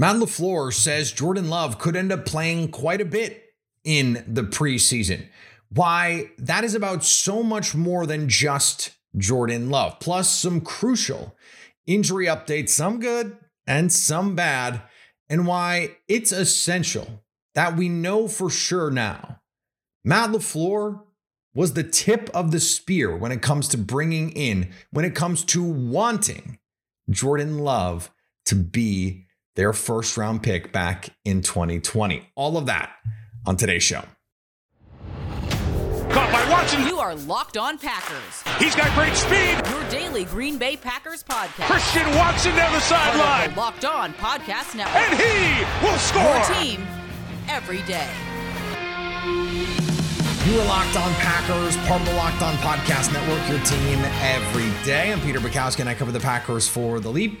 Matt LaFleur says Jordan Love could end up playing quite a bit in the preseason. Why that is about so much more than just Jordan Love, plus some crucial injury updates, some good and some bad, and why it's essential that we know for sure now Matt LaFleur was the tip of the spear when it comes to bringing in, when it comes to wanting Jordan Love to be their first round pick back in 2020. All of that on today's show. Caught by Watson. You are Locked On Packers. He's got great speed. Your daily Green Bay Packers podcast. Christian Watson down the sideline. Locked On Podcast Network. And he will score. Your team every day. You are Locked On Packers, part of the Locked On Podcast Network, your team every day. I'm Peter Bukowski, and I cover the Packers for The Leap,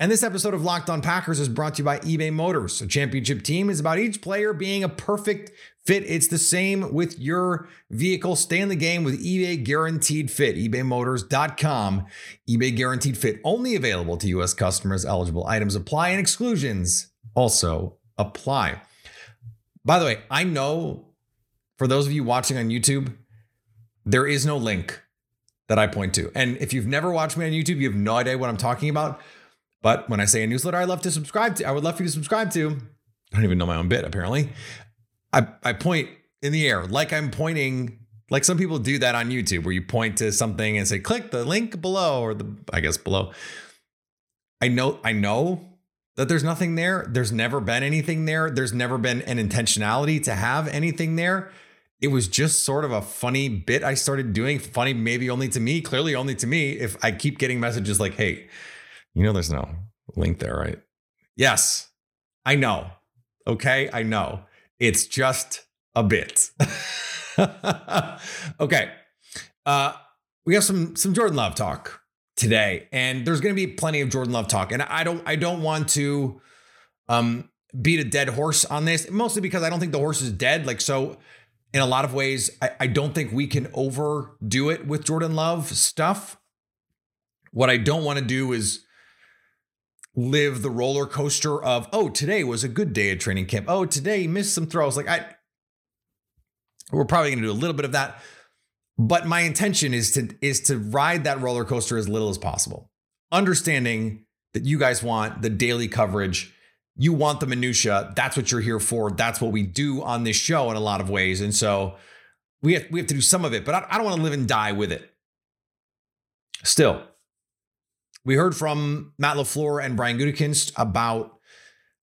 And this episode of Locked On Packers is brought to you by eBay Motors. A championship team is about each player being a perfect fit. It's the same with your vehicle. Stay in the game with eBay Guaranteed Fit. ebaymotors.com. eBay Guaranteed Fit only available to U.S. customers. Eligible items apply and exclusions also apply. By the way, I know for those of you watching on YouTube, there is no link that I point to. And if you've never watched me on YouTube, you have no idea what I'm talking about. But when I say a newsletter I love to subscribe to, I would love for you to subscribe to. I don't even know my own bit, apparently. I, I point in the air like I'm pointing, like some people do that on YouTube where you point to something and say, click the link below or the, I guess below. I know, I know that there's nothing there. There's never been anything there. There's never been an intentionality to have anything there. It was just sort of a funny bit I started doing. Funny, maybe only to me, clearly only to me. If I keep getting messages like, hey, you know, there's no link there, right? Yes, I know. Okay, I know. It's just a bit. okay. Uh, we have some some Jordan Love talk today, and there's going to be plenty of Jordan Love talk. And I don't I don't want to um, beat a dead horse on this, mostly because I don't think the horse is dead. Like so, in a lot of ways, I, I don't think we can overdo it with Jordan Love stuff. What I don't want to do is live the roller coaster of oh today was a good day at training camp. Oh today missed some throws. Like i we're probably going to do a little bit of that but my intention is to is to ride that roller coaster as little as possible. Understanding that you guys want the daily coverage you want the minutia that's what you're here for that's what we do on this show in a lot of ways and so we have we have to do some of it but i, I don't want to live and die with it. Still we heard from Matt LaFleur and Brian Gutekunst about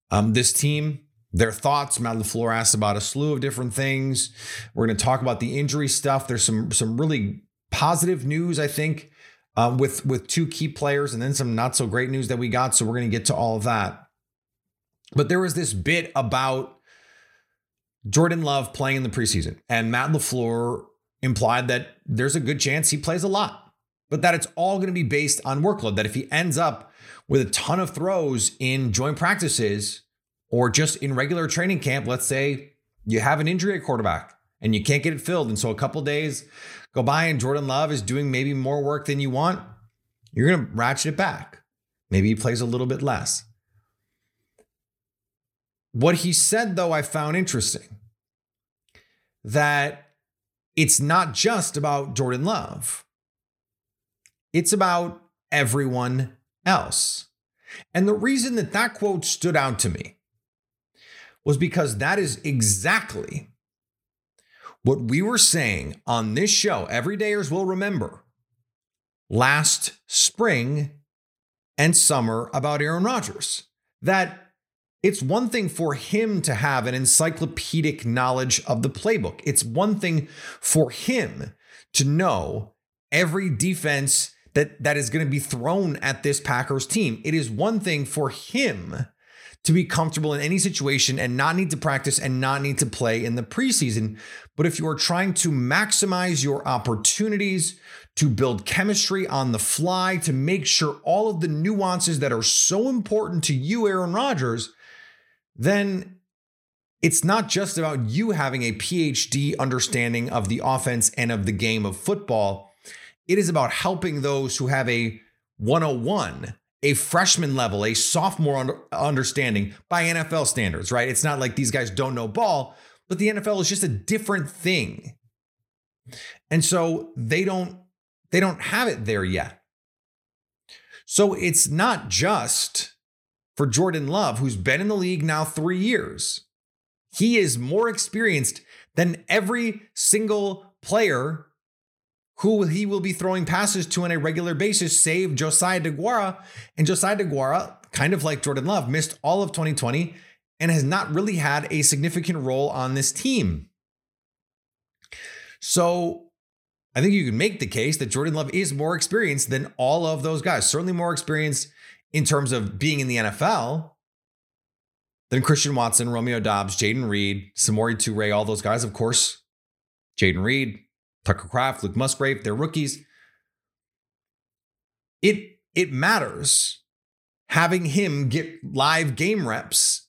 um, this team, their thoughts. Matt LaFleur asked about a slew of different things. We're going to talk about the injury stuff. There's some some really positive news, I think, um, with with two key players, and then some not so great news that we got. So we're going to get to all of that. But there was this bit about Jordan Love playing in the preseason, and Matt LaFleur implied that there's a good chance he plays a lot but that it's all going to be based on workload. That if he ends up with a ton of throws in joint practices or just in regular training camp, let's say you have an injury at quarterback and you can't get it filled. And so a couple days go by and Jordan Love is doing maybe more work than you want, you're going to ratchet it back. Maybe he plays a little bit less. What he said, though, I found interesting that it's not just about Jordan Love. It's about everyone else. And the reason that that quote stood out to me was because that is exactly what we were saying on this show. Everydayers will remember last spring and summer about Aaron Rodgers. That it's one thing for him to have an encyclopedic knowledge of the playbook, it's one thing for him to know every defense that that is going to be thrown at this Packers team. It is one thing for him to be comfortable in any situation and not need to practice and not need to play in the preseason. But if you are trying to maximize your opportunities, to build chemistry on the fly, to make sure all of the nuances that are so important to you, Aaron Rodgers, then it's not just about you having a PhD understanding of the offense and of the game of football. It is about helping those who have a 101, a freshman level, a sophomore understanding by NFL standards, right? It's not like these guys don't know ball, but the NFL is just a different thing. And so they don't they don't have it there yet. So it's not just for Jordan Love, who's been in the league now three years. He is more experienced than every single player who he will be throwing passes to on a regular basis, save Josiah DeGuara. And Josiah DeGuara, kind of like Jordan Love, missed all of 2020 and has not really had a significant role on this team. So I think you can make the case that Jordan Love is more experienced than all of those guys. Certainly more experienced in terms of being in the NFL than Christian Watson, Romeo Doubs, Jayden Reed, Samori Toure, all those guys, of course. Jayden Reed, Tucker Kraft, Luke Musgrave, they're rookies. It it matters having him get live game reps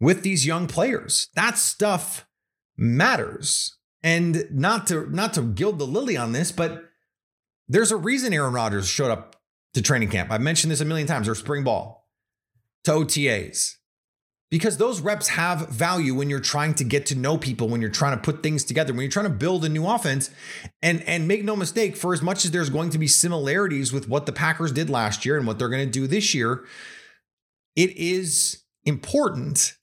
with these young players. That stuff matters. And not to not to gild the lily on this, but there's a reason Aaron Rodgers showed up to training camp. I've mentioned this a million times, or spring ball, to OTAs. Because those reps have value when you're trying to get to know people, when you're trying to put things together, when you're trying to build a new offense. And, and make no mistake, for as much as there's going to be similarities with what the Packers did last year and what they're going to do this year, it is important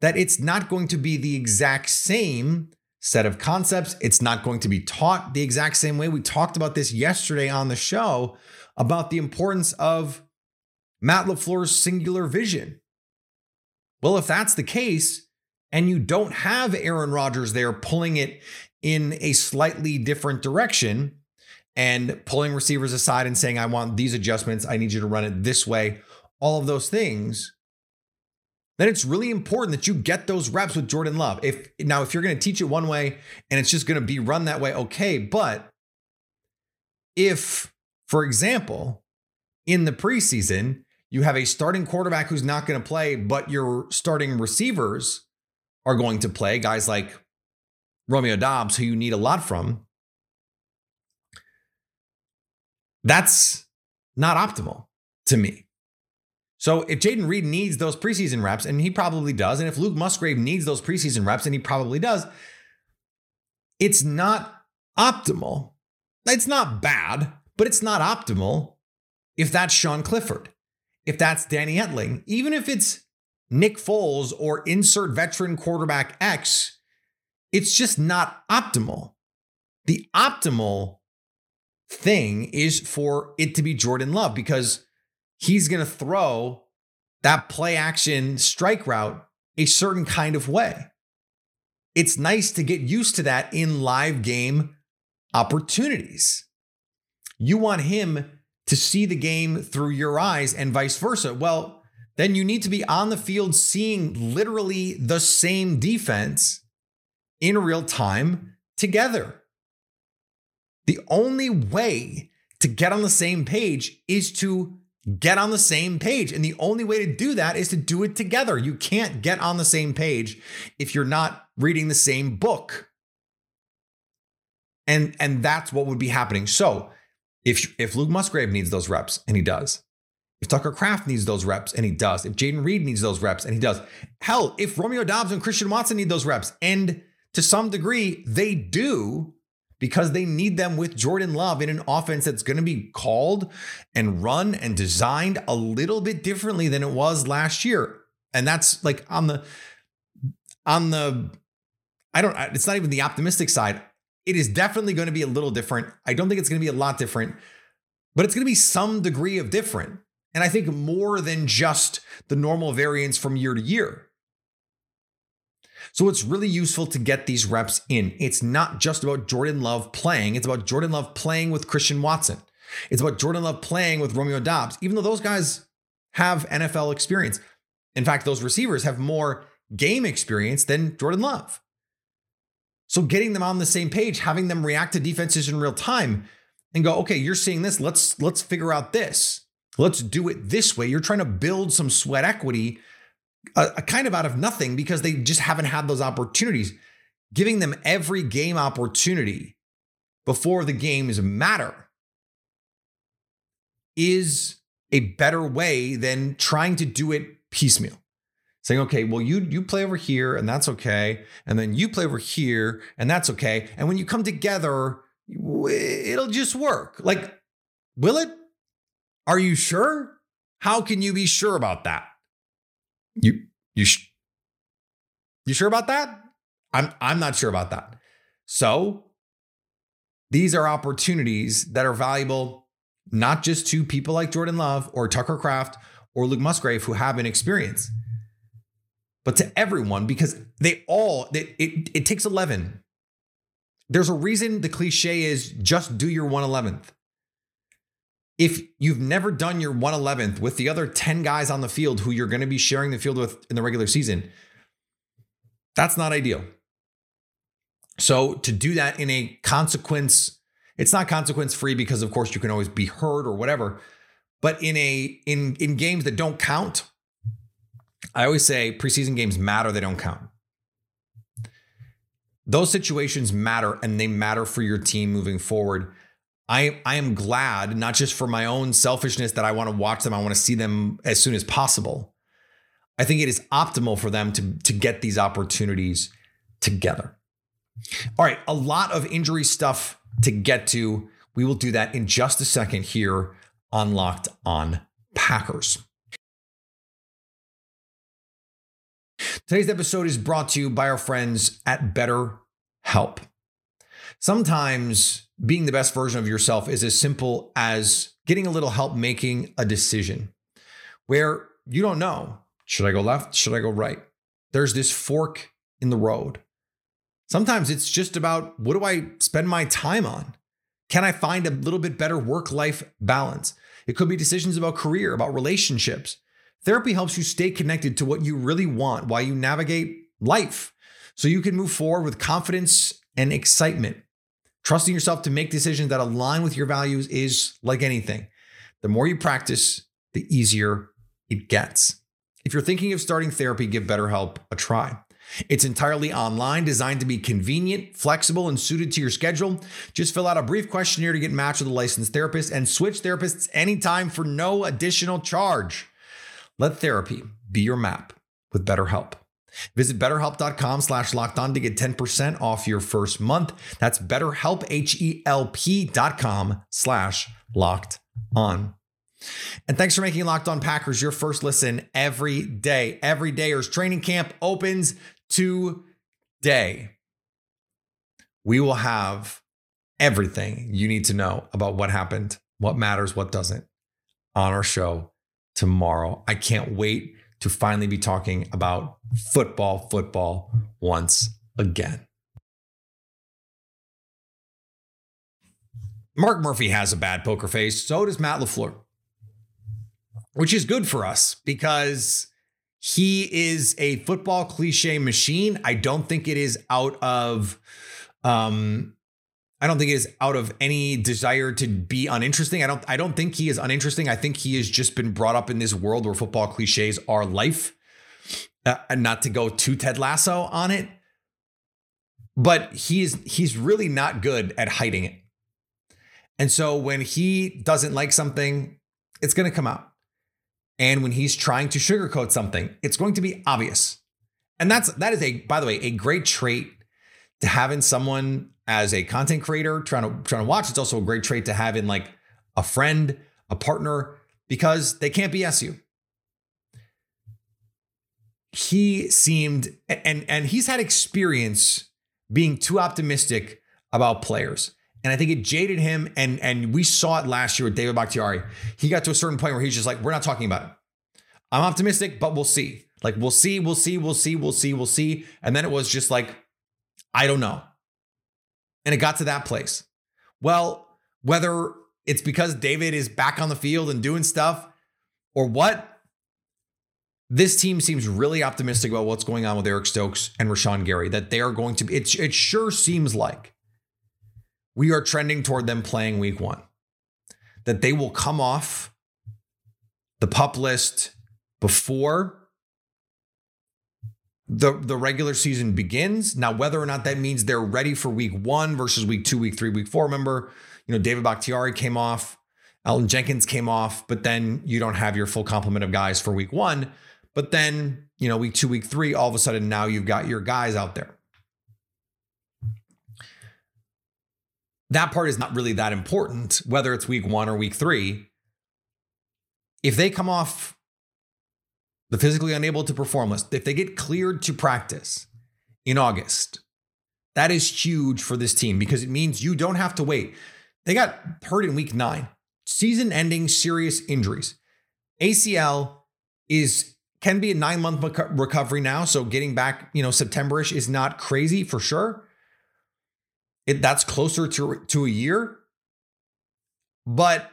that it's not going to be the exact same set of concepts. It's not going to be taught the exact same way. We talked about this yesterday on the show about the importance of Matt LaFleur's singular vision. Well, if that's the case, and you don't have Aaron Rodgers there pulling it in a slightly different direction and pulling receivers aside and saying, I want these adjustments, I need you to run it this way, all of those things, then it's really important that you get those reps with Jordan Love. If now if you're going to teach it one way and it's just going to be run that way, okay, but if for example, in the preseason, you have a starting quarterback who's not going to play, but your starting receivers are going to play, guys like Romeo Doubs, who you need a lot from. That's not optimal to me. So if Jayden Reed needs those preseason reps, and he probably does, and if Luke Musgrave needs those preseason reps, and he probably does, it's not optimal. It's not bad, but it's not optimal if that's Sean Clifford, if that's Danny Etling, even if it's Nick Foles or insert veteran quarterback X, it's just not optimal. The optimal thing is for it to be Jordan Love because he's going to throw that play action strike route a certain kind of way. It's nice to get used to that in live game opportunities. You want him to see the game through your eyes and vice versa. Well, then you need to be on the field seeing literally the same defense in real time together. The only way to get on the same page is to get on the same page. And the only way to do that is to do it together. You can't get on the same page if you're not reading the same book. And and that's what would be happening. So, if if Luke Musgrave needs those reps and he does. If Tucker Kraft needs those reps and he does. If Jayden Reed needs those reps and he does. Hell, if Romeo Doubs and Christian Watson need those reps and to some degree they do, because they need them with Jordan Love in an offense that's going to be called and run and designed a little bit differently than it was last year. And that's like on the on the I don't it's not even the optimistic side. It is definitely going to be a little different. I don't think it's going to be a lot different, but it's going to be some degree of different. And I think more than just the normal variance from year to year. So it's really useful to get these reps in. It's not just about Jordan Love playing, it's about Jordan Love playing with Christian Watson. It's about Jordan Love playing with Romeo Doubs, even though those guys have NFL experience. In fact, those receivers have more game experience than Jordan Love. So getting them on the same page, having them react to defenses in real time and go, okay, you're seeing this. Let's let's figure out this. Let's do it this way. You're trying to build some sweat equity, a, uh, a kind of out of nothing because they just haven't had those opportunities. Giving them every game opportunity before the games matter is a better way than trying to do it piecemeal. Saying, okay, well, you you play over here and that's okay. And then you play over here and that's okay. And when you come together, it'll just work. Like, will it? Are you sure? How can you be sure about that? You you sh- you sure about that? I'm I'm not sure about that. So these are opportunities that are valuable not just to people like Jordan Love or Tucker Kraft or Luke Musgrave who have an experience, but to everyone because they all it, it, it takes 11. There's a reason the cliche is just do your 111th. If you've never done your 111th with the other 10 guys on the field who you're going to be sharing the field with in the regular season, that's not ideal. So to do that in a consequence, it's not consequence free because of course you can always be hurt or whatever. But in a in in games that don't count, I always say preseason games matter, they don't count. Those situations matter and they matter for your team moving forward. I, I am glad, not just for my own selfishness that I want to watch them, I want to see them as soon as possible. I think it is optimal for them to, to get these opportunities together. All right, a lot of injury stuff to get to. We will do that in just a second here on Locked on Packers. Today's episode is brought to you by our friends at BetterHelp. Sometimes being the best version of yourself is as simple as getting a little help making a decision where you don't know should I go left? Should I go right? There's this fork in the road. Sometimes it's just about what do I spend my time on? Can I find a little bit better work life balance? It could be decisions about career, about relationships. Therapy helps you stay connected to what you really want while you navigate life so you can move forward with confidence and excitement. Trusting yourself to make decisions that align with your values is like anything. The more you practice, the easier it gets. If you're thinking of starting therapy, give BetterHelp a try. It's entirely online, designed to be convenient, flexible, and suited to your schedule. Just fill out a brief questionnaire to get matched with a licensed therapist and switch therapists anytime for no additional charge. Let therapy be your map with BetterHelp. Visit betterhelp.com slash locked on to get 10% off your first month. That's betterhelp, H-E-L-P dot com slash locked on. And thanks for making Locked On Packers your first listen every day. Every day, as training camp opens today. We will have everything you need to know about what happened, what matters, what doesn't on our show tomorrow. I can't wait to finally be talking about football, football once again. Mark Murphy has a bad poker face. So does Matt LaFleur, which is good for us because he is a football cliche machine. I don't think it is out of um I don't think it is out of any desire to be uninteresting. I don't I don't think he is uninteresting. I think he has just been brought up in this world where football cliches are life. Uh, and not to go too Ted Lasso on it. But he's he's really not good at hiding it. And so when he doesn't like something, it's going to come out. And when he's trying to sugarcoat something, it's going to be obvious. And that's that is a by the way, a great trait to have in someone as a content creator trying to trying to watch. It's also a great trait to have in like a friend, a partner, because they can't BS you. He seemed and and he's had experience being too optimistic about players. And I think it jaded him. And and we saw it last year with David Bakhtiari. He got to a certain point where he's just like, we're not talking about it. I'm optimistic, but we'll see. Like we'll see, we'll see, we'll see, we'll see, we'll see. And then it was just like, I don't know. And it got to that place. Well, whether it's because David is back on the field and doing stuff or what, this team seems really optimistic about what's going on with Eric Stokes and Rashan Gary, that they are going to be, it, it sure seems like we are trending toward them playing week one, that they will come off the pup list before the, the regular season begins. Now, whether or not that means they're ready for week one versus week two, week three, week four, remember, you know, David Bakhtiari came off, Elgton Jenkins came off, but then you don't have your full complement of guys for week one. But then, you know, week two, week three, all of a sudden now you've got your guys out there. That part is not really that important, whether it's week one or week three. If they come off the physically unable to perform list, if they get cleared to practice in August, that is huge for this team because it means you don't have to wait. They got hurt in week nine, season ending serious injuries. ACL is can be a nine month recovery now. So getting back, you know, Septemberish is not crazy for sure. It, that's closer to, to a year. But,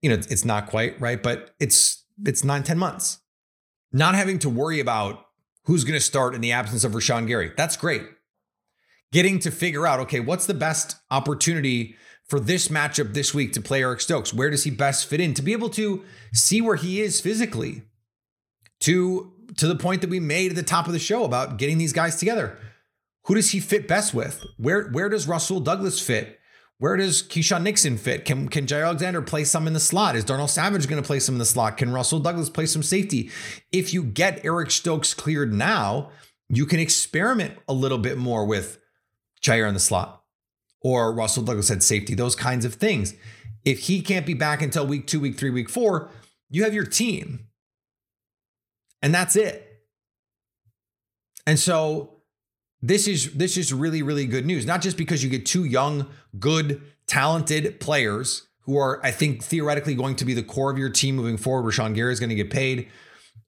you know, it's not quite right, but it's it's nine, 10 months. Not having to worry about who's going to start in the absence of Rashan Gary. That's great. Getting to figure out, okay, what's the best opportunity for this matchup this week to play Eric Stokes? Where does he best fit in? To be able to see where he is physically to to the point that we made at the top of the show about getting these guys together. Who does he fit best with? Where where does Rasul Douglas fit? Where does Keisean Nixon fit? Can can Jaire Alexander play some in the slot? Is Darnell Savage going to play some in the slot? Can Rasul Douglas play some safety? If you get Eric Stokes cleared now, you can experiment a little bit more with Jaire in the slot or Rasul Douglas at safety, those kinds of things. If he can't be back until week two, week three, week four, you have your team. And that's it. And so this is this is really really good news. Not just because you get two young good talented players who are i think theoretically going to be the core of your team moving forward. Rashan gary is going to get paid.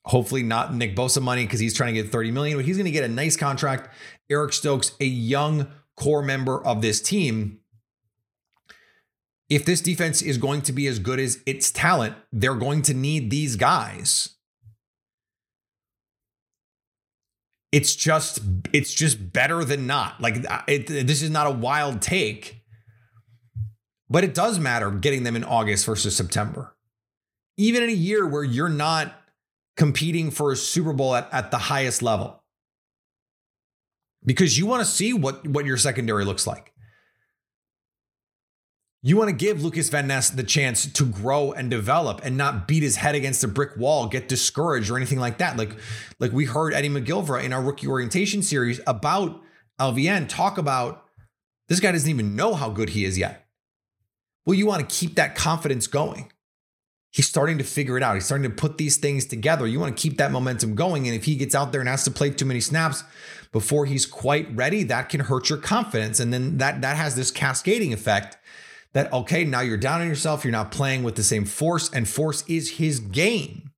Hopefully not nick bosa money because he's trying to get 30 million but he's going to get a nice contract. Eric stokes a young core member of this team. If this defense is going to be as good as its talent they're going to need these guys it's just it's just better than not. Like uh, it, this is not a wild take, but it does matter getting them in August versus September. Even in a year where you're not competing for a Super Bowl at, at the highest level. Because you want to see what, what your secondary looks like. You want to give Lukas Van Ness the chance to grow and develop and not beat his head against a brick wall, get discouraged or anything like that. Like, like we heard Eddie McGilvra in our rookie orientation series about LVN talk about this guy doesn't even know how good he is yet. Well, you want to keep that confidence going. He's starting to figure it out. He's starting to put these things together. You want to keep that momentum going. And if he gets out there and has to play too many snaps before he's quite ready, that can hurt your confidence. And then that that has this cascading effect that, okay, now you're down on yourself, you're not playing with the same force, and force is his game.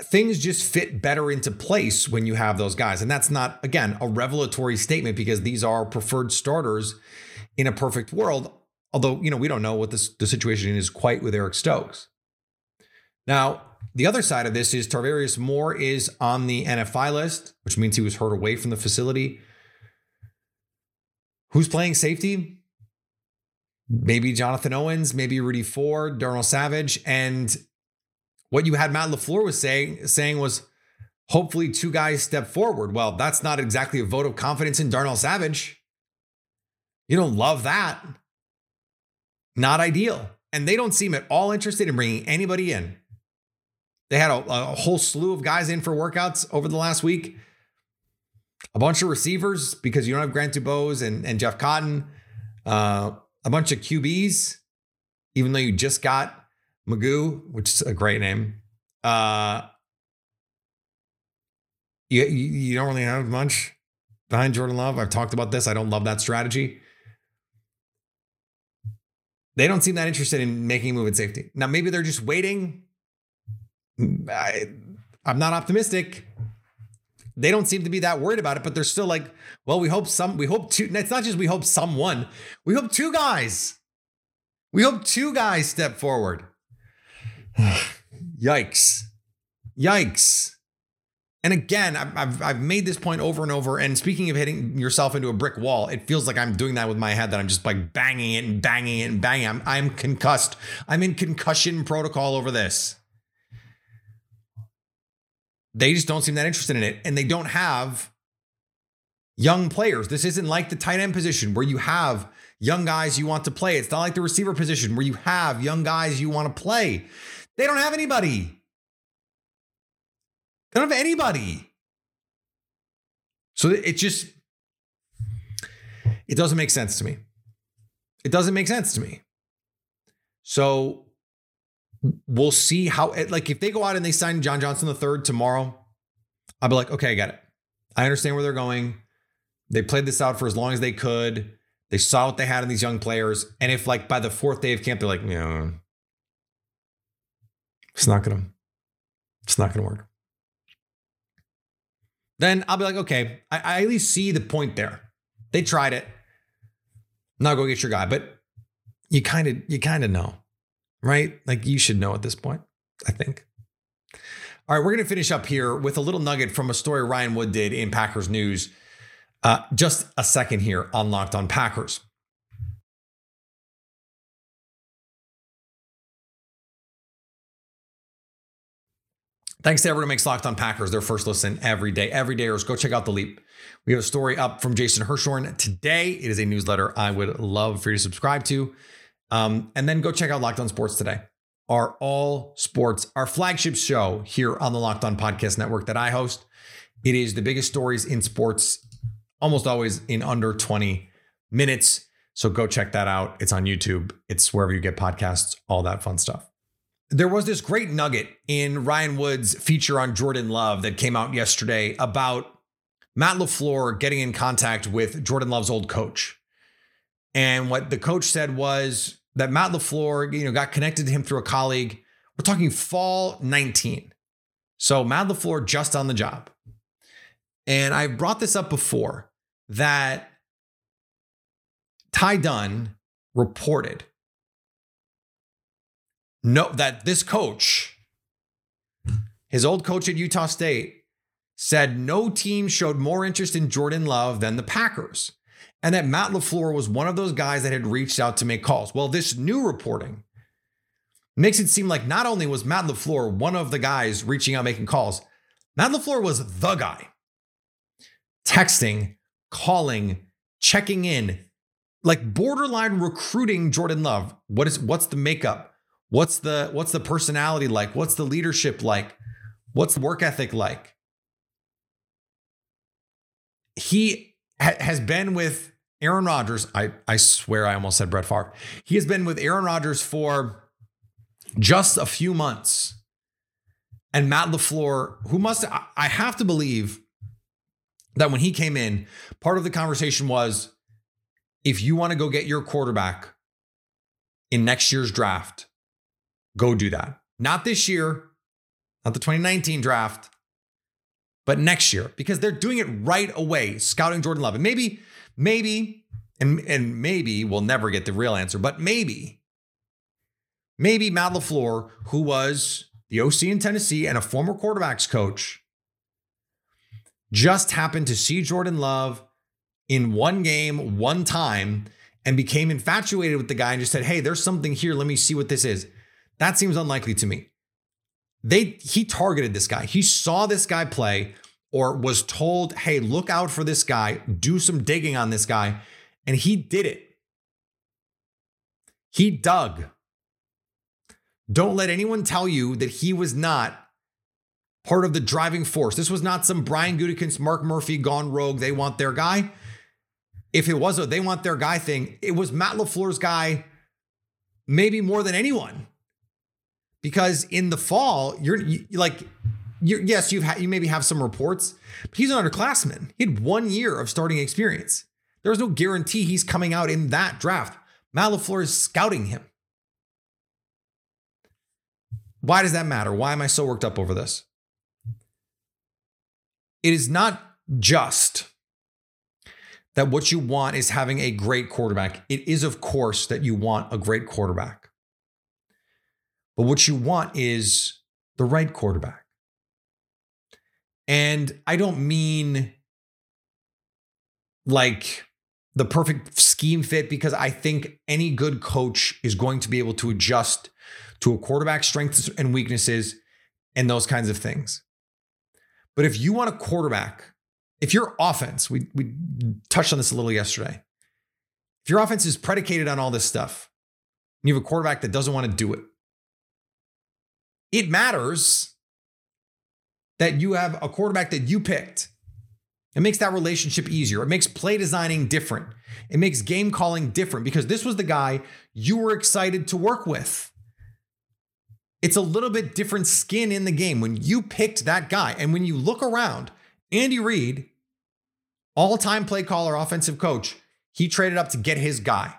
Things just fit better into place when you have those guys. And that's not, again, a revelatory statement because these are preferred starters in a perfect world. Although, you know, we don't know what this, the situation is quite with Eric Stokes. Now, the other side of this is Tarvarius Moore is on the NFI list, which means he was hurt away from the facility. Who's playing safety? Maybe Jonathan Owens, maybe Rudy Ford, Darnell Savage. And what you had Matt LaFleur was saying, saying was hopefully two guys step forward. Well, that's not exactly a vote of confidence in Darnell Savage. You don't love that. Not ideal. And they don't seem at all interested in bringing anybody in. They had a, a whole slew of guys in for workouts over the last week a bunch of receivers because you don't have Grant DuBose and, and Jeff Cotton, uh, a bunch of QBs, even though you just got McGough, which is a great name. Uh, you, you don't really have much behind Jordan Love. I've talked about this. I don't love that strategy. They don't seem that interested in making a move at safety. Now, maybe they're just waiting. I, I'm not optimistic they don't seem to be that worried about it, but they're still like, well, we hope some, we hope two. It's not just we hope someone, we hope two guys. We hope two guys step forward. Yikes. Yikes. And again, I've, I've, made this point over and over. And speaking of hitting yourself into a brick wall, it feels like I'm doing that with my head, that I'm just like banging it and banging it and banging. I'm, I'm concussed. I'm in concussion protocol over this. They just don't seem that interested in it. And they don't have young players. This isn't like the tight end position where you have young guys you want to play. It's not like the receiver position where you have young guys you want to play. They don't have anybody. They don't have anybody. So it just it doesn't make sense to me. It doesn't make sense to me. So we'll see how like if they go out and they sign John Johnson the third tomorrow, I'll be like, okay, I got it. I understand where they're going. They played this out for as long as they could. They saw what they had in these young players. And if like by the fourth day of camp, they're like, no, it's not gonna, it's not gonna work then I'll be like, okay, I, I at least see the point there. They tried it. Now go get your guy. But you kind of you kind of know, right? Like you should know at this point, I think. All right, we're going to finish up here with a little nugget from a story Ryan Wood did in Packers News. Uh, just a second here on Locked on Packers. Thanks to everyone who makes Locked On Packers their first listen every day. Every day, go check out The Leap. We have a story up from Jason Hirschhorn today. It is a newsletter I would love for you to subscribe to. Um, and then go check out Locked On Sports today. Our all sports, our flagship show here on the Locked On Podcast Network that I host. It is the biggest stories in sports, almost always in under 20 minutes. So go check that out. It's on YouTube, it's wherever you get podcasts, all that fun stuff. There was this great nugget in Ryan Wood's feature on Jordan Love that came out yesterday about Matt LaFleur getting in contact with Jordan Love's old coach. And what the coach said was that Matt LaFleur, you know, got connected to him through a colleague. We're talking fall 19. So Matt LaFleur just on the job. And I brought this up before that Ty Dunne reported no that this coach, his old coach at Utah State, said no team showed more interest in Jordan Love than the Packers, and that Matt LaFleur was one of those guys that had reached out to make calls. Well, this new reporting makes it seem like not only was Matt LaFleur one of the guys reaching out making calls, Matt LaFleur was the guy texting, calling, checking in, like borderline recruiting Jordan Love. What is what's the makeup? What's the what's the personality like? What's the leadership like? What's the work ethic like? He ha- has been with Aaron Rodgers. I, I swear I almost said Brett Favre. He has been with Aaron Rodgers for just a few months. And Matt LaFleur, who must, I have to believe that when he came in, part of the conversation was if you want to go get your quarterback in next year's draft, go do that. Not this year, not the 2019 draft, but next year, because they're doing it right away, scouting Jordan Love. And maybe, maybe, and, and maybe we'll never get the real answer, but maybe, maybe Matt LaFleur, who was the OC in Tennessee and a former quarterbacks coach, just happened to see Jordan Love in one game, one time, and became infatuated with the guy and just said, Hey, there's something here. Let me see what this is. That seems unlikely to me. They he targeted this guy. He saw this guy play or was told, "Hey, look out for this guy. Do some digging on this guy." And he did it. He dug. Don't let anyone tell you that he was not part of the driving force. This was not some Brian Gutekunst, Mark Murphy gone rogue. They want their guy. If it was a they want their guy thing, it was Matt LaFleur's guy, maybe more than anyone because in the fall you're you, like you're, yes you've had you maybe have some reports but he's an underclassman. He had one year of starting experience. There's no guarantee he's coming out in that draft. Matt LaFleur is scouting him. Why does that matter? Why am i so worked up over this? It is not just that what you want is having a great quarterback. It is of course that you want a great quarterback. But what you want is the right quarterback. And I don't mean like the perfect scheme fit because I think any good coach is going to be able to adjust to a quarterback's strengths and weaknesses and those kinds of things. But if you want a quarterback, if your offense, we, we touched on this a little yesterday, if your offense is predicated on all this stuff, and you have a quarterback that doesn't want to do it, it matters that you have a quarterback that you picked it makes that relationship easier. It makes play designing different. It makes game calling different because this was the guy you were excited to work with. It's a little bit different skin in the game when you picked that guy. And when you look around, Andy Reid, all time play caller, offensive coach, he traded up to get his guy.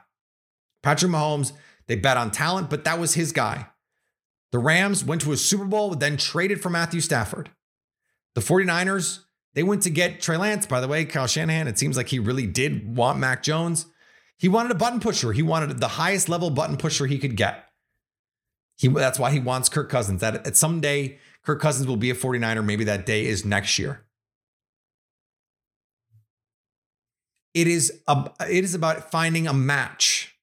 Patrick Mahomes, they bet on talent, but that was his guy. The Rams went to a Super Bowl, then traded for Matthew Stafford. The 49ers, they went to get Trey Lance, by the way, Kyle Shanahan. It seems like he really did want Mac Jones. He wanted a button pusher. He wanted the highest level button pusher he could get. He, that's why he wants Kirk Cousins. That at someday Kirk Cousins will be a 49er. Maybe that day is next year. It is a, it is about finding a match.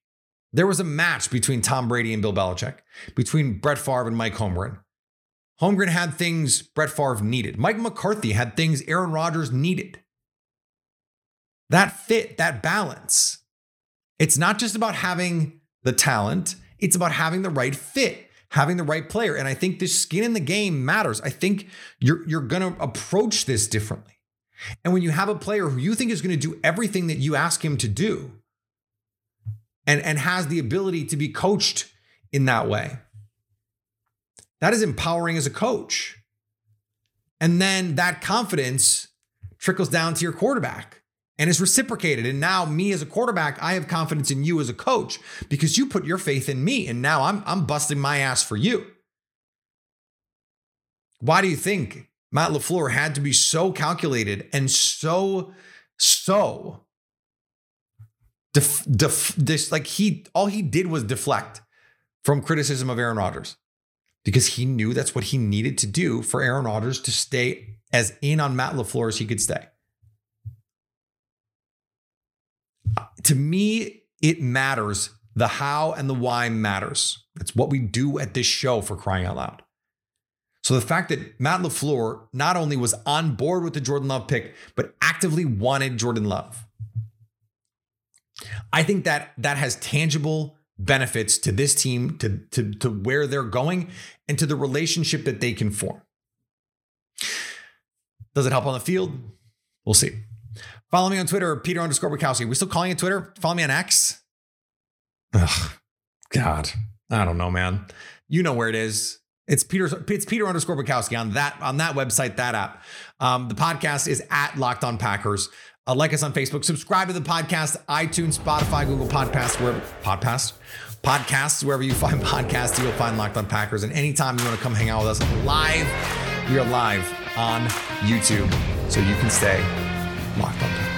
There was a match between Tom Brady and Bill Belichick, between Brett Favre and Mike Holmgren. Holmgren had things Brett Favre needed. Mike McCarthy had things Aaron Rodgers needed. That fit, that balance. It's not just about having the talent, it's about having the right fit, having the right player. And I think the skin in the game matters. I think you're, you're going to approach this differently. And when you have a player who you think is going to do everything that you ask him to do and, and has the ability to be coached in that way, that is empowering as a coach. And then that confidence trickles down to your quarterback and is reciprocated. And now, me as a quarterback, I have confidence in you as a coach because you put your faith in me. And now I'm, I'm busting my ass for you. Why do you think Matt LaFleur had to be so calculated and so, so def, def, this, like he, all he did was deflect from criticism of Aaron Rodgers because he knew that's what he needed to do for Aaron Rodgers to stay as in on Matt LaFleur as he could stay. Uh, to me, it matters. The how and the why matters. That's what we do at this show for crying out loud. So the fact that Matt LaFleur not only was on board with the Jordan Love pick, but actively wanted Jordan Love. I think that that has tangible benefits to this team, to, to, to where they're going, and to the relationship that they can form. Does it help on the field? We'll see. Follow me on Twitter, Peter underscore Bukowski. We still calling it Twitter? Follow me on X. Ugh, God, I don't know, man. You know where it is. It's Peter. It's Peter underscore Bukowski on that on that website, that app. Um, the podcast is at Locked On Packers. Uh, like us on Facebook. Subscribe to the podcast, iTunes, Spotify, Google Podcasts, wherever podcast podcasts, wherever you find podcasts, you'll find Locked On Packers. And anytime you want to come hang out with us live, we are live on YouTube, so you can stay locked on.